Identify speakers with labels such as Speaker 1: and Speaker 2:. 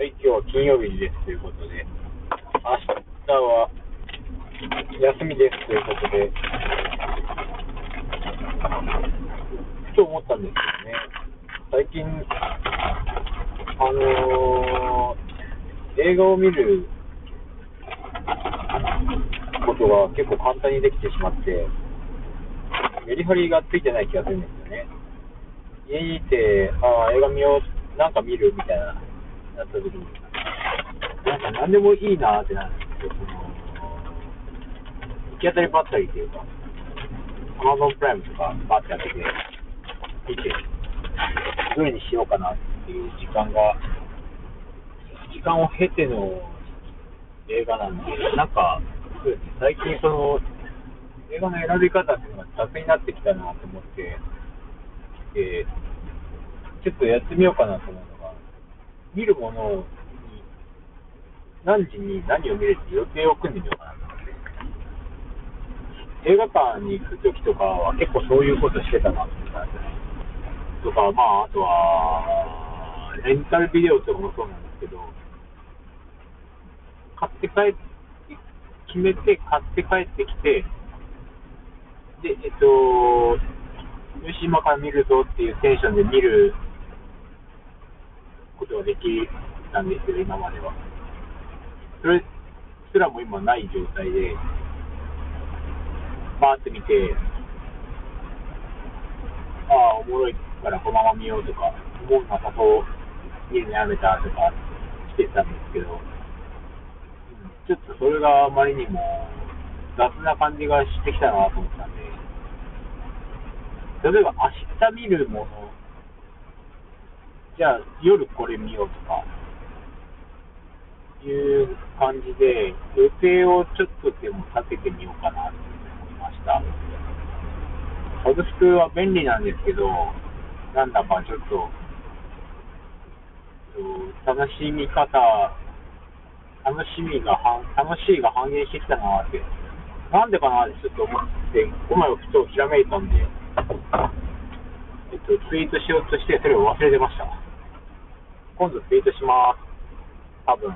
Speaker 1: はい、今日は金曜日ですということで、明日は休みですということで、ふと思ったんですけどね、最近、あのー映画を見ることが結構簡単にできてしまって、メリハリがついてない気がするんですよね。家にいて、ああ、映画見よう、なんか見るみたいな、なった時に、なんか何でもいいなってなるんですよ。その行き当たりばったりっていうか、Amazon プライムとかバーってやってて、見て、どれにしようかなっていう時間が、時間を経ての映画なんで、なんか、そうですね、最近その、映画の選び方っていうのが雑になってきたなと思って、で、ちょっとやってみようかなと思うのが、見るものに、何時に何を見るって予定を組んでみようかなと思って。映画館に行くときとかは結構そういうことしてたなって感じ。とか、まあ、あとは、レンタルビデオとかもそうなんですけど、買って帰って、決めて買って帰ってきて、で、えっと、よし、今から見るぞっていうテンションで見ることができたんですけど、今までは。それすらも今ない状態で、バーって見て、ああ、おもろいからこのまま見ようとか、思うのはこう見るのやめたとかしてたんですけど、ちょっとそれがあまりにも雑な感じがしてきたなと思ったんで、例えば明日見るもの、じゃあ夜これ見ようとか、いう感じで、予定をちょっとでも立ててみようかなと思いました。サブスクは便利なんですけど、なんだかちょっと、楽しみ方、楽しみが、楽しいが半減してきたなって、なんでかなってちょっと思って、この前ふとひらめいたんで、えっと、ツイートしようとして、それを忘れてました。今度ツイートします。多分。